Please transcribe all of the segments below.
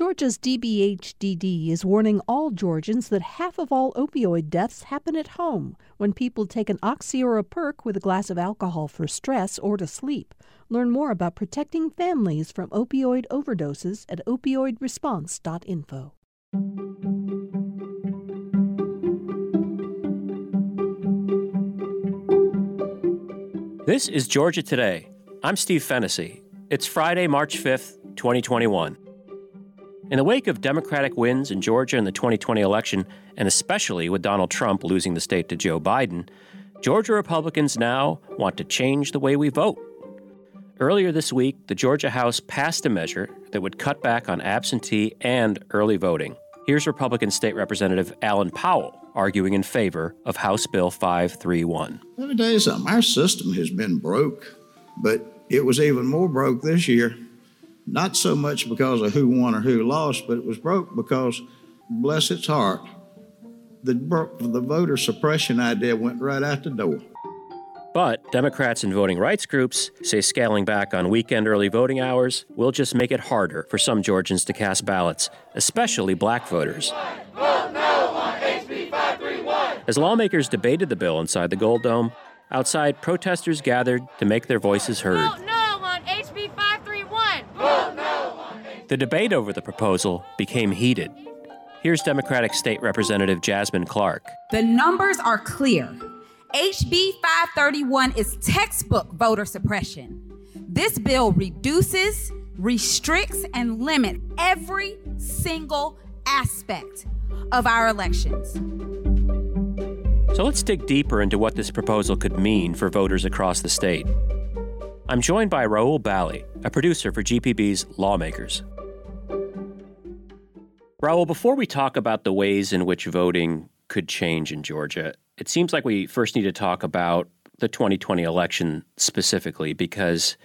Georgia's DBHDD is warning all Georgians that half of all opioid deaths happen at home when people take an oxy or a perk with a glass of alcohol for stress or to sleep. Learn more about protecting families from opioid overdoses at opioidresponse.info. This is Georgia Today. I'm Steve Fennessy. It's Friday, March 5th, 2021. In the wake of Democratic wins in Georgia in the 2020 election, and especially with Donald Trump losing the state to Joe Biden, Georgia Republicans now want to change the way we vote. Earlier this week, the Georgia House passed a measure that would cut back on absentee and early voting. Here's Republican State Representative Alan Powell arguing in favor of House Bill 531. Let me tell you something our system has been broke, but it was even more broke this year. Not so much because of who won or who lost, but it was broke because, bless its heart, the, the voter suppression idea went right out the door. But Democrats and voting rights groups say scaling back on weekend early voting hours will just make it harder for some Georgians to cast ballots, especially black voters. As lawmakers debated the bill inside the Gold Dome, outside protesters gathered to make their voices heard. Vote no on HB 531. Vote no on HB. The debate over the proposal became heated. Here's Democratic State Representative Jasmine Clark. The numbers are clear. HB 531 is textbook voter suppression. This bill reduces, restricts, and limits every single aspect of our elections. So let's dig deeper into what this proposal could mean for voters across the state. I'm joined by Rahul Bali, a producer for GPB's Lawmakers. Rahul, before we talk about the ways in which voting could change in Georgia, it seems like we first need to talk about the 2020 election specifically because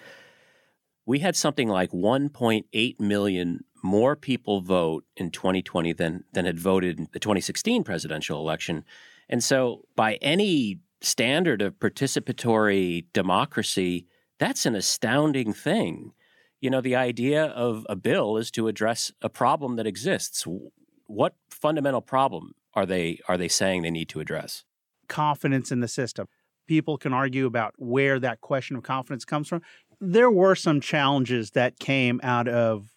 we had something like 1.8 million more people vote in 2020 than than had voted in the 2016 presidential election. And so by any standard of participatory democracy, that's an astounding thing. You know, the idea of a bill is to address a problem that exists. What fundamental problem are they are they saying they need to address? Confidence in the system. People can argue about where that question of confidence comes from. There were some challenges that came out of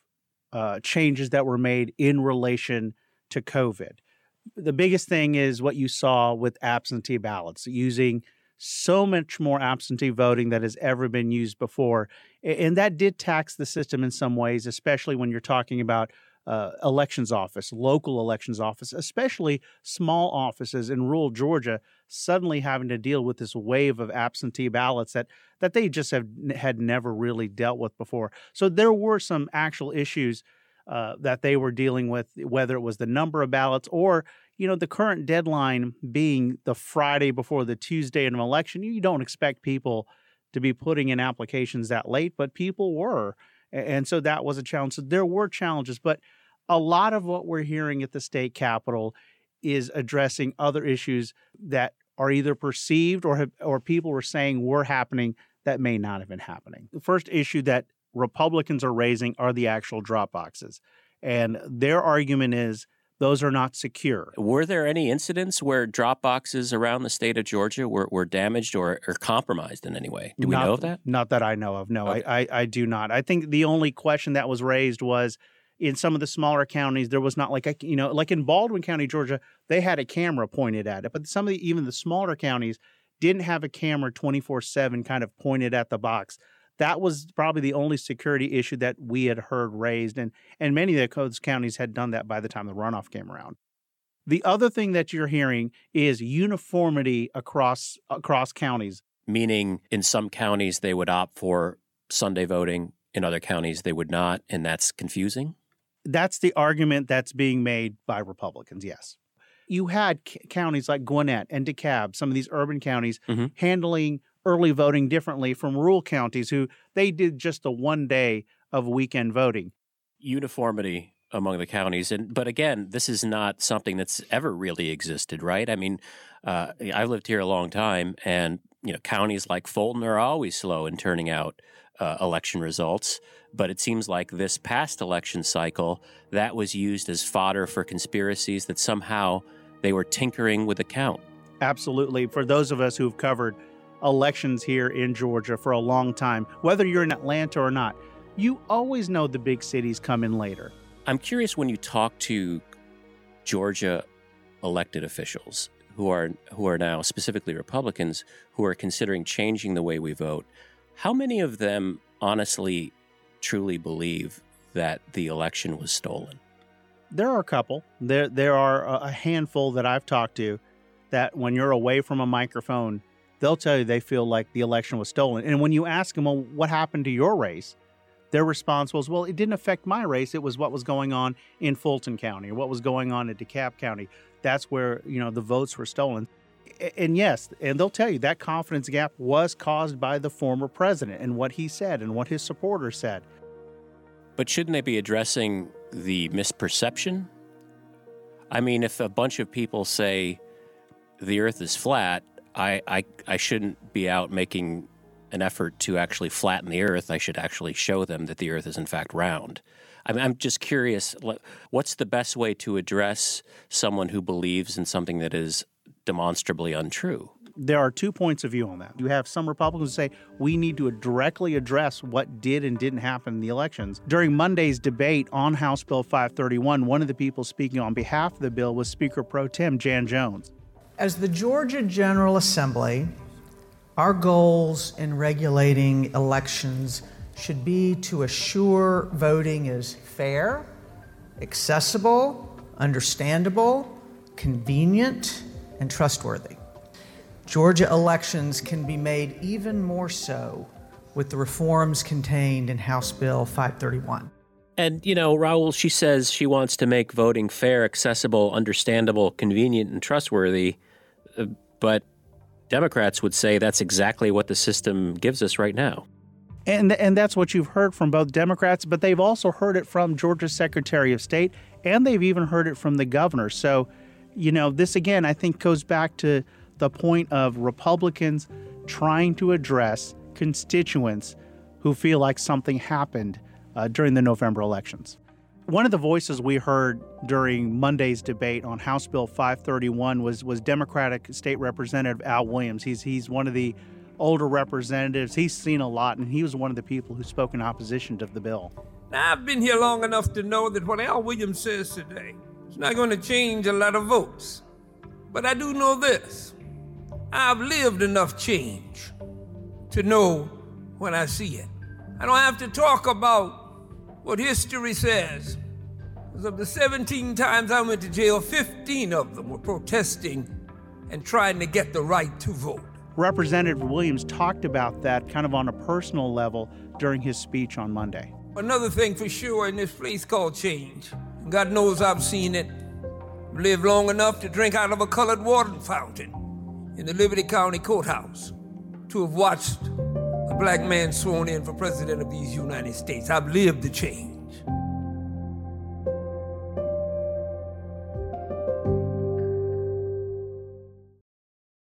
uh, changes that were made in relation to COVID. The biggest thing is what you saw with absentee ballots, using so much more absentee voting that has ever been used before. And that did tax the system in some ways, especially when you're talking about uh, elections office, local elections office, especially small offices in rural Georgia, suddenly having to deal with this wave of absentee ballots that that they just have had never really dealt with before. So there were some actual issues uh, that they were dealing with, whether it was the number of ballots or you know the current deadline being the Friday before the Tuesday of an election. You don't expect people to be putting in applications that late, but people were. And so that was a challenge. So there were challenges, but a lot of what we're hearing at the state capitol is addressing other issues that are either perceived or have, or people were saying were happening that may not have been happening. The first issue that Republicans are raising are the actual drop boxes. And their argument is those are not secure. Were there any incidents where drop boxes around the state of Georgia were, were damaged or, or compromised in any way? Do we not, know of that? Not that I know of. No, Okay. I, I, I do not. I think the only question that was raised was in some of the smaller counties, there was not like a, you know, like in Baldwin County, Georgia, they had a camera pointed at it. But some of the, even the smaller counties didn't have a camera 24 7 kind of pointed at the box. That was probably the only security issue that we had heard raised. And, and many of those counties had done that by the time the runoff came around. The other thing that you're hearing is uniformity across across counties. Meaning, in some counties, they would opt for Sunday voting, in other counties, they would not, and that's confusing? That's the argument that's being made by Republicans, yes. You had c- counties like Gwinnett and DeKalb, some of these urban counties, Mhm. handling early voting differently from rural counties who they did just the one day of weekend voting. uniformity among the counties and but again this is not something that's ever really existed right i mean uh, i've lived here a long time and you know counties like fulton are always slow in turning out uh, election results. But it seems like this past election cycle, that was used as fodder for conspiracies that somehow they were tinkering with the count. Absolutely. For those of us who've covered elections here in Georgia for a long time, whether you're in Atlanta or not, you always know the big cities come in later. I'm curious when you talk to Georgia elected officials who are who are now specifically Republicans who are considering changing the way we vote, how many of them honestly truly believe that the election was stolen? There are a couple. There there are a handful that I've talked to that when you're away from a microphone, they'll tell you they feel like the election was stolen. And when you ask them, well, what happened to your race? Their response was, well, it didn't affect my race. It was what was going on in Fulton County or what was going on in DeKalb County. That's where, you know, the votes were stolen. And yes, and they'll tell you that confidence gap was caused by the former president and what he said and what his supporters said. But shouldn't they be addressing the misperception? I mean, if a bunch of people say the earth is flat, I, I, I shouldn't be out making an effort to actually flatten the earth. I should actually show them that the earth is in fact round. I mean, I'm just curious what's the best way to address someone who believes in something that is demonstrably untrue? there are two points of view on that. You have some Republicans say we need to directly address what did and didn't happen in the elections. During Monday's debate on House Bill 531, one of the people speaking on behalf of the bill was Speaker Pro Tem Jan Jones. As the Georgia General Assembly, our goals in regulating elections should be to assure voting is fair, accessible, understandable, convenient, and trustworthy. Georgia elections can be made even more so with the reforms contained in House Bill 531. And, you know, Rahul, she says she wants to make voting fair, accessible, understandable, convenient, and trustworthy. But Democrats would say that's exactly what the system gives us right now. And, and that's what you've heard from both Democrats, but they've also heard it from Georgia's Secretary of State, and they've even heard it from the governor. So, you know, this again, I think goes back to the point of Republicans trying to address constituents who feel like something happened uh, during the November elections. One of the voices we heard during Monday's debate on House Bill 531 was was Democratic State Representative Al Williams. He's he's one of the older representatives. He's seen a lot, and he was one of the people who spoke in opposition to the bill. Now, I've been here long enough to know that what Al Williams says today is not going to change a lot of votes. But I do know this I've lived enough change to know when I see it. I don't have to talk about what history says. is of the 17 times I went to jail, 15 of them were protesting and trying to get the right to vote. Representative Williams talked about that kind of on a personal level during his speech on Monday. Another thing for sure in this place called change. God knows I've seen it. Lived long enough to drink out of a colored water fountain in the Liberty County Courthouse to have watched black man sworn in for president of these United States. I've lived the change.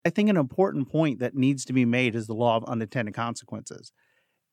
I think an important point that needs to be made is the law of unintended consequences.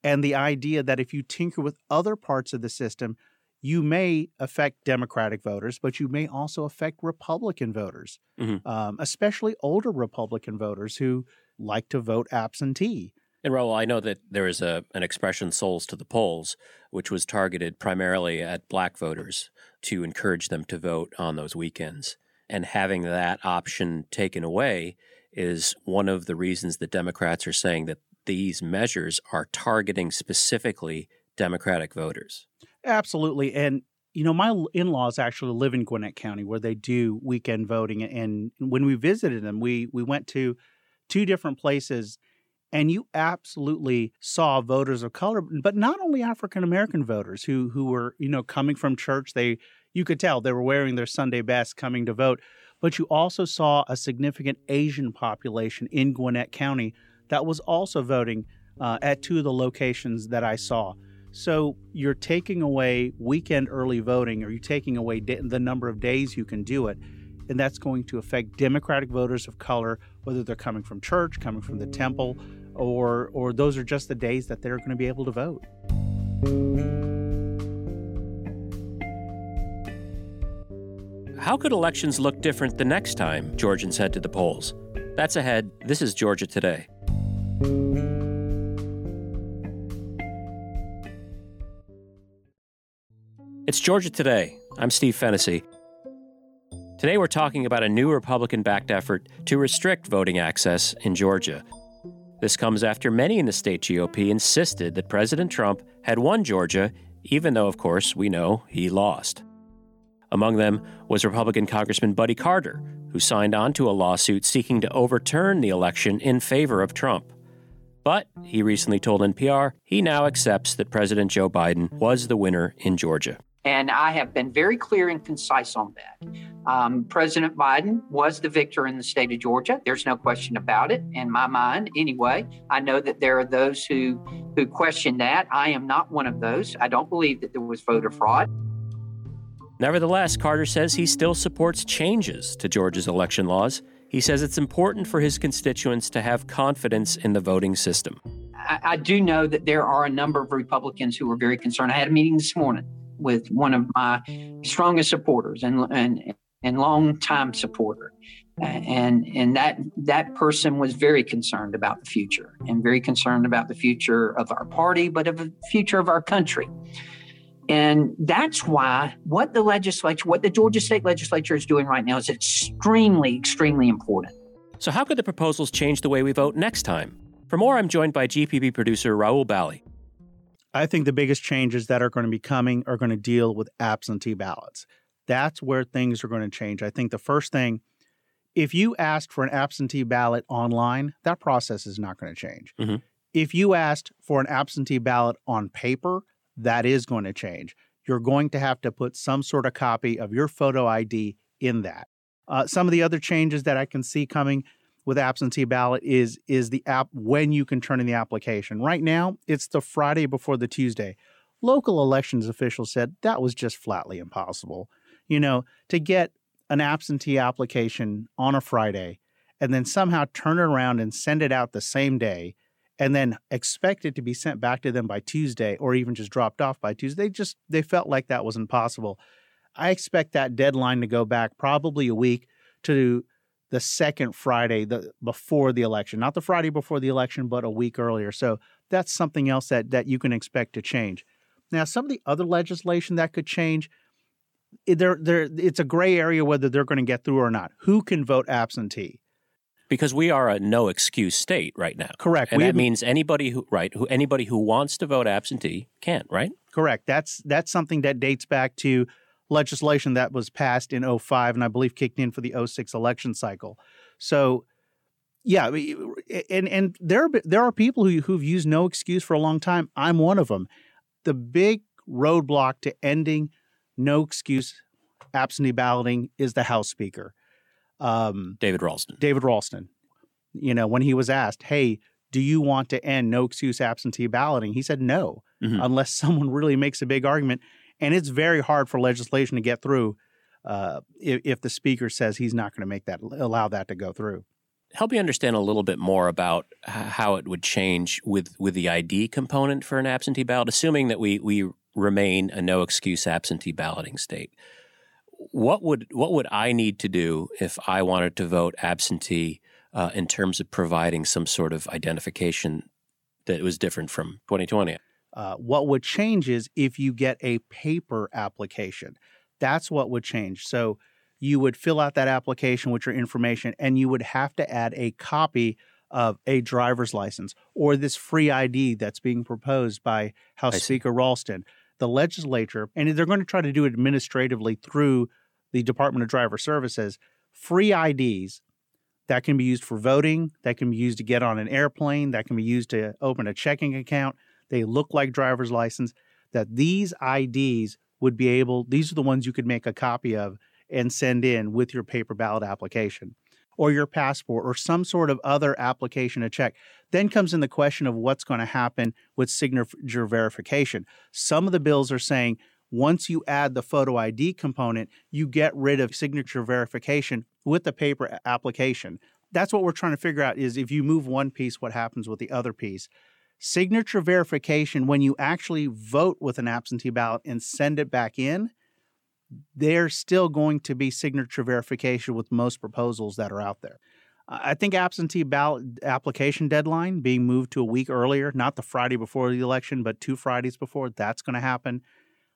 And the idea that if you tinker with other parts of the system, you may affect Democratic voters, but you may also affect Republican voters, mm-hmm. um, especially older Republican voters who like to vote absentee. And Rahul, I know that there is a an expression "souls to the polls," which was targeted primarily at Black voters to encourage them to vote on those weekends. And having that option taken away is one of the reasons that Democrats are saying that these measures are targeting specifically Democratic voters. Absolutely. And, you know, my in laws actually live in Gwinnett County where they do weekend voting. And when we visited them, we, we went to two different places and you absolutely saw voters of color, but not only African American voters who who were you know coming from church. They you could tell they were wearing their Sunday best coming to vote, but you also saw a significant Asian population in Gwinnett County that was also voting uh, at two of the locations that I saw. So you're taking away weekend early voting, or you're taking away the number of days you can do it. And that's going to affect Democratic voters of color, whether they're coming from church, coming from the temple, or or those are just the days that they're going to be able to vote. How could elections look different the next time Georgians head to the polls? That's ahead. This is Georgia Today. It's Georgia Today. I'm Steve Fennessy. Today we're talking about a new Republican backed effort to restrict voting access in Georgia. This comes after many in the state GOP insisted that President Trump had won Georgia, even though, of course, we know he lost. Among them was Republican Congressman Buddy Carter, who signed on to a lawsuit seeking to overturn the election in favor of Trump. But he recently told NPR he now accepts that President Joe Biden was the winner in Georgia. And I have been very clear and concise on that. Um, President Biden was the victor in the state of Georgia. There's no question about it in my mind. Anyway, I know that there are those who who question that. I am not one of those. I don't believe that there was voter fraud. Nevertheless, Carter says he still supports changes to Georgia's election laws. He says it's important for his constituents to have confidence in the voting system. I, I do know that there are a number of Republicans who are very concerned. I had a meeting this morning with one of my strongest supporters and and and longtime supporter, and and that that person was very concerned about the future and very concerned about the future of our party, but of the future of our country. And that's why what the legislature, what the Georgia state legislature is doing right now is extremely, extremely important. So, how could the proposals change the way we vote next time? For more, I'm joined by GPB producer Rahul Bali. I think the biggest changes that are going to be coming are going to deal with absentee ballots. That's where things are going to change. I think the first thing, if you asked for an absentee ballot online, that process is not going to change. Mm-hmm. If you asked for an absentee ballot on paper, that is going to change. You're going to have to put some sort of copy of your photo ID in that. Uh, some of the other changes that I can see coming with absentee ballot is is the app when you can turn in the application. Right now, it's the Friday before the Tuesday. Local elections officials said that was just flatly impossible. You know, to get an absentee application on a Friday and then somehow turn it around and send it out the same day and then expect it to be sent back to them by Tuesday or even just dropped off by Tuesday. They just they felt like that was impossible. I expect that deadline to go back probably a week to the second Friday the, before the election, not the Friday before the election, but a week earlier. So that's something else that that you can expect to change. Now, some of the other legislation that could change, eh, there, there, it's a gray area whether they're going to get through or not. Who can vote absentee? Because we are a no excuse state right now. Correct. And we that means anybody who right who anybody who wants to vote absentee can, right? Correct. That's that's something that dates back to legislation that was passed in 05 and I believe kicked in for the 06 election cycle. So yeah, and and there there are people who who've used no excuse for a long time. I'm one of them. The big roadblock to ending no excuse absentee balloting is the House Speaker, um, David Ralston. David Ralston. You know, when he was asked, "Hey, do you want to end no excuse absentee balloting?" He said no, Mhm. unless someone really makes a big argument and it's very hard for legislation to get through uh, if, if, the speaker says he's not going to make that allow that to go through. Help me understand a little bit more about how it would change with with the ID component for an absentee ballot, assuming that we we remain a no excuse absentee balloting state. What would what would I need to do if I wanted to vote absentee uh, in terms of providing some sort of identification that was different from 2020? Uh, what would change is if you get a paper application. That's what would change. So you would fill out that application with your information and you would have to add a copy of a driver's license or this free ID that's being proposed by House Speaker Ralston. The legislature, and they're going to try to do it administratively through the Department of Driver Services, free IDs that can be used for voting, that can be used to get on an airplane, that can be used to open a checking account they look like driver's license, that these IDs would be able, these are the ones you could make a copy of and send in with your paper ballot application or your passport or some sort of other application to check. Then comes in the question of what's going to happen with signature verification. Some of the bills are saying once you add the photo ID component, you get rid of signature verification with the paper application. that's what we're trying to figure out is if you move one piece, what happens with the other piece. Signature verification, when you actually vote with an absentee ballot and send it back in, there's still going to be signature verification with most proposals that are out there. I think absentee ballot application deadline being moved to a week earlier, not the Friday before the election, but two Fridays before, that's going to happen.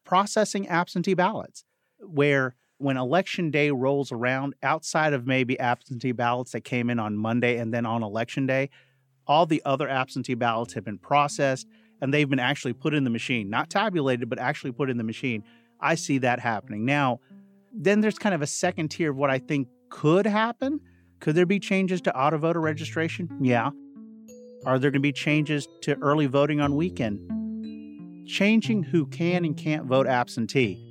Processing absentee ballots, where when election day rolls around, outside of maybe absentee ballots that came in on Monday and then on election day, all the other absentee ballots have been processed and they've been actually put in the machine, not tabulated, but actually put in the machine. I see that happening. Now, then there's kind of a second tier of what I think could happen. Could there be changes to auto voter registration? Yeah. Are there going to be changes to early voting on weekend? Changing who can and can't vote absentee.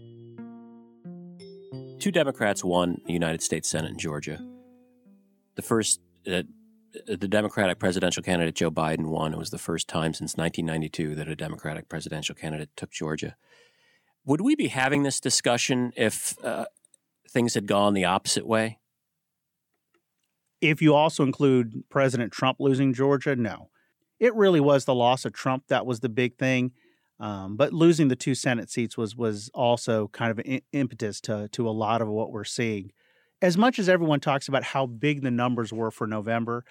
Two Democrats won the United States Senate in Georgia. The first, uh, the Democratic presidential candidate Joe Biden won. It was the first time since 1992 that a Democratic presidential candidate took Georgia. Would we be having this discussion if uh, things had gone the opposite way? If you also include President Trump losing Georgia, no. It really was the loss of Trump that was the big thing. Um, but losing the two Senate seats was was also kind of an impetus to to a lot of what we're seeing. As much as everyone talks about how big the numbers were for November,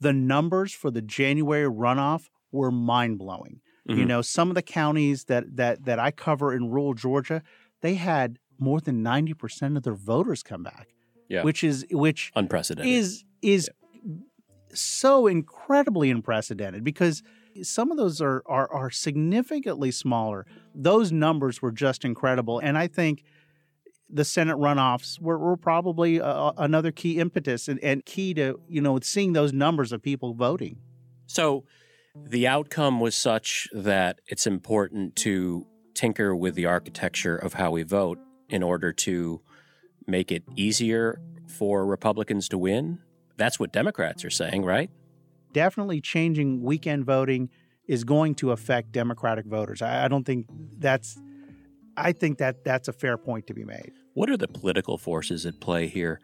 the numbers for the January runoff were mind blowing. Mm-hmm. You know, some of the counties that that that I cover in rural Georgia, they had more than ninety percent of their voters come back. Yeah, which is which unprecedented is is yeah. so incredibly unprecedented because some of those are, are are significantly smaller. Those numbers were just incredible, and I think the Senate runoffs were, were probably uh, another key impetus and, and key to you know seeing those numbers of people voting. So the outcome was such that it's important to tinker with the architecture of how we vote in order to make it easier for Republicans to win. That's what Democrats are saying, right? definitely changing weekend voting is going to affect Democratic voters. I, I don't think that's. I think that that's a fair point to be made. What are the political forces at play here?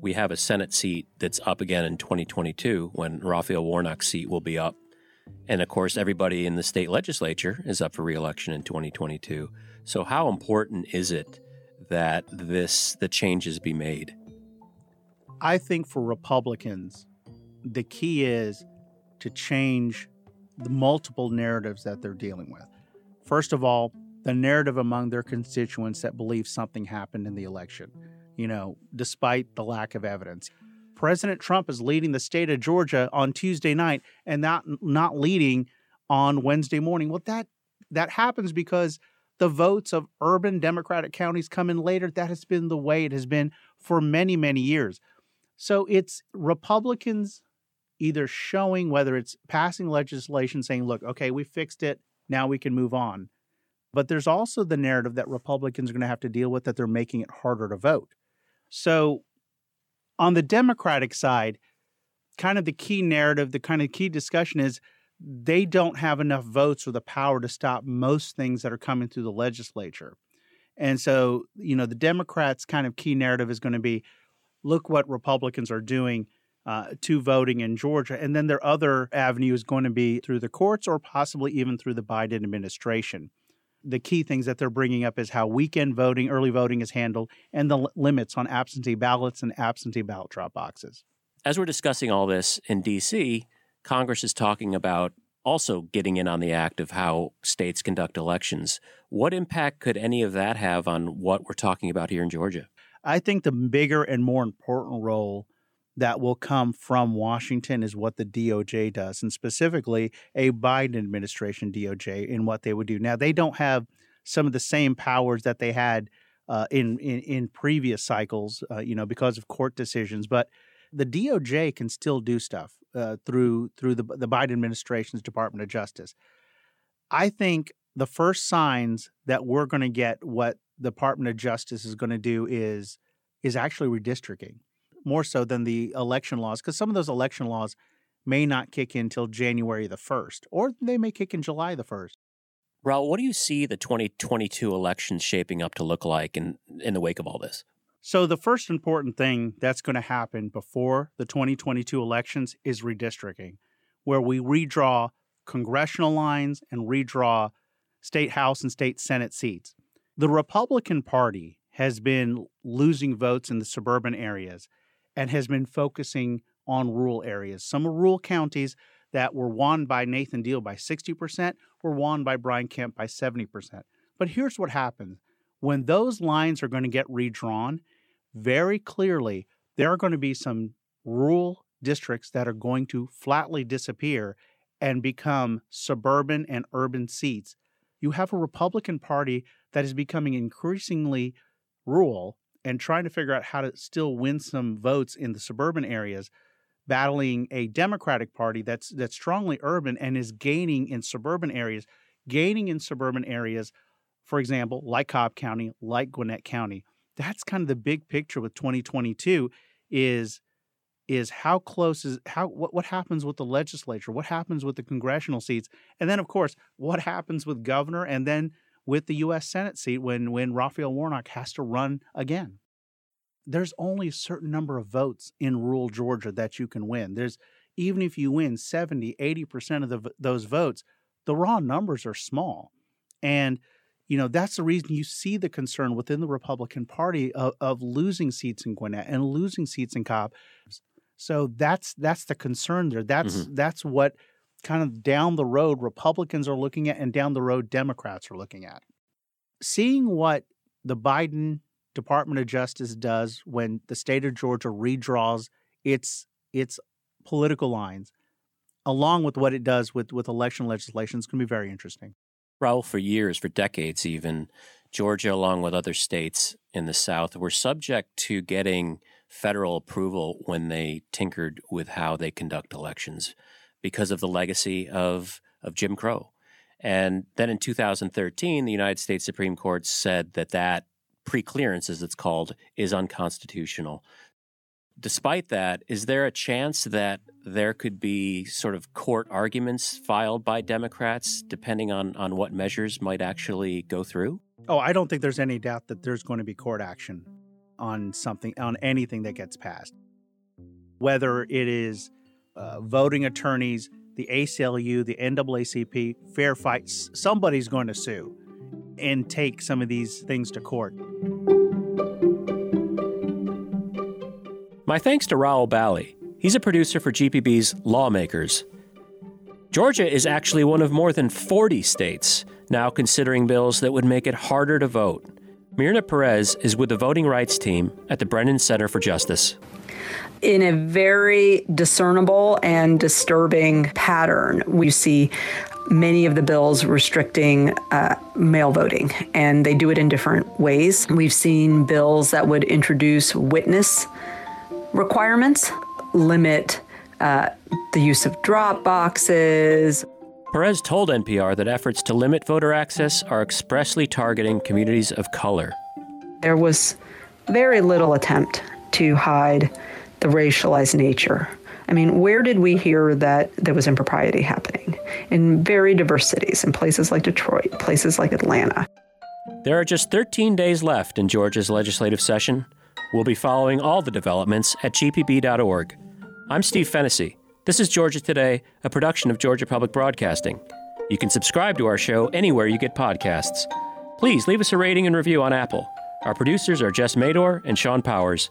We have a Senate seat that's up again in 2022 when Raphael Warnock's seat will be up. And of course, everybody in the state legislature is up for reelection in 2022. So, how important is it that this the changes be made? I think for Republicans, the key is to change the multiple narratives that they're dealing with. First of all, the narrative among their constituents that believe something happened in the election, you know, despite the lack of evidence. President Trump is leading the state of Georgia on Tuesday night and not not leading on Wednesday morning. Well, that that happens because the votes of urban Democratic counties come in later. That has been the way it has been for many, many years. So it's Republicans either showing whether it's passing legislation saying, look, okay, we fixed it, now we can move on. But there's also the narrative that Republicans are going to have to deal with that they're making it harder to vote. So on the Democratic side, kind of the key narrative, the kind of key discussion is they don't have enough votes or the power to stop most things that are coming through the legislature. And so, you know, the Democrats' kind of key narrative is going to be look what Republicans are doing uh, to voting in Georgia. And then their other avenue is going to be through the courts or possibly even through the Biden administration. The key things that they're bringing up is how weekend voting, early voting is handled, and the l- limits on absentee ballots and absentee ballot drop boxes. As we're discussing all this in D.C., Congress is talking about also getting in on the act of how states conduct elections. What impact could any of that have on what we're talking about here in Georgia? I think the bigger and more important role that will come from Washington is what the DOJ does, and specifically a Biden administration DOJ in what they would do. Now, they don't have some of the same powers that they had uh, in, in, in previous cycles, uh, you know, because of court decisions, but the DOJ can still do stuff uh, through through the the Biden administration's Department of Justice. I think the first signs that we're going to get what the Department of Justice is going to do is is actually redistricting more so than the election laws, because some of those election laws may not kick in until January the 1st, or they may kick in July the 1st. Rahul, what do you see the 2022 elections shaping up to look like in, in the wake of all this? So, the first important thing that's going to happen before the 2022 elections is redistricting, where we redraw congressional lines and redraw state House and state Senate seats. The Republican Party has been losing votes in the suburban areas and has been focusing on rural areas. Some rural counties that were won by Nathan Deal by 60% were won by Brian Kemp by 70%. But here's what happens when those lines are going to get redrawn, very clearly, there are going to be some rural districts that are going to flatly disappear and become suburban and urban seats. You have a Republican Party that is becoming increasingly rural and trying to figure out how to still win some votes in the suburban areas battling a Democratic Party that's that's strongly urban and is gaining in suburban areas, gaining in suburban areas, for example, like Cobb County, like Gwinnett County. That's kind of the big picture with 2022 is is how close is how what, what happens with the legislature, what happens with the congressional seats, and then of course what happens with governor? And then with the US Senate seat when when Raphael Warnock has to run again there's only a certain number of votes in rural Georgia that you can win. There's even if you win 70, 80% of the, those votes, the raw numbers are small. And you know, that's the reason you see the concern within the Republican Party of, of losing seats in Gwinnett and losing seats in Cobb. So that's that's the concern there. That's mm-hmm. that's what kind of down the road Republicans are looking at and down the road Democrats are looking at. Seeing what the Biden Department of Justice does when the state of Georgia redraws its its political lines, along with what it does with, with election legislation, is going to be very interesting. Rahul, for years, for decades even, Georgia, along with other states in the South, were subject to getting federal approval when they tinkered with how they conduct elections because of the legacy of, of Jim Crow. And then in 2013, the United States Supreme Court said that that preclearance, as it's called, is unconstitutional. Despite that, is there a chance that there could be sort of court arguments filed by Democrats depending on, on what measures might actually go through? Oh, I don't think there's any doubt that there's going to be court action on something, on anything that gets passed. Whether it is uh, voting attorneys, the ACLU, the NAACP, fair fights, somebody's going to sue and take some of these things to court. My thanks to Rahul Bali. He's a producer for GPB's Lawmakers. Georgia is actually one of more than 40 states now considering bills that would make it harder to vote. Myrna Perez is with the voting rights team at the Brennan Center for Justice. In a very discernible and disturbing pattern, we see many of the bills restricting uh, mail voting, and they do it in different ways. We've seen bills that would introduce witness requirements, limit uh, the use of drop boxes. Perez told NPR that efforts to limit voter access are expressly targeting communities of color. There was very little attempt to hide the racialized nature I mean, where did we hear that there was impropriety happening? In very diverse cities, in places like Detroit, places like Atlanta. There are just 13 days left in Georgia's legislative session. We'll be following all the developments at gpb.org. I'm Steve Fennessy. This is Georgia Today, a production of Georgia Public Broadcasting. You can subscribe to our show anywhere you get podcasts. Please leave us a rating and review on Apple. Our producers are Jess Mador and Sean Powers.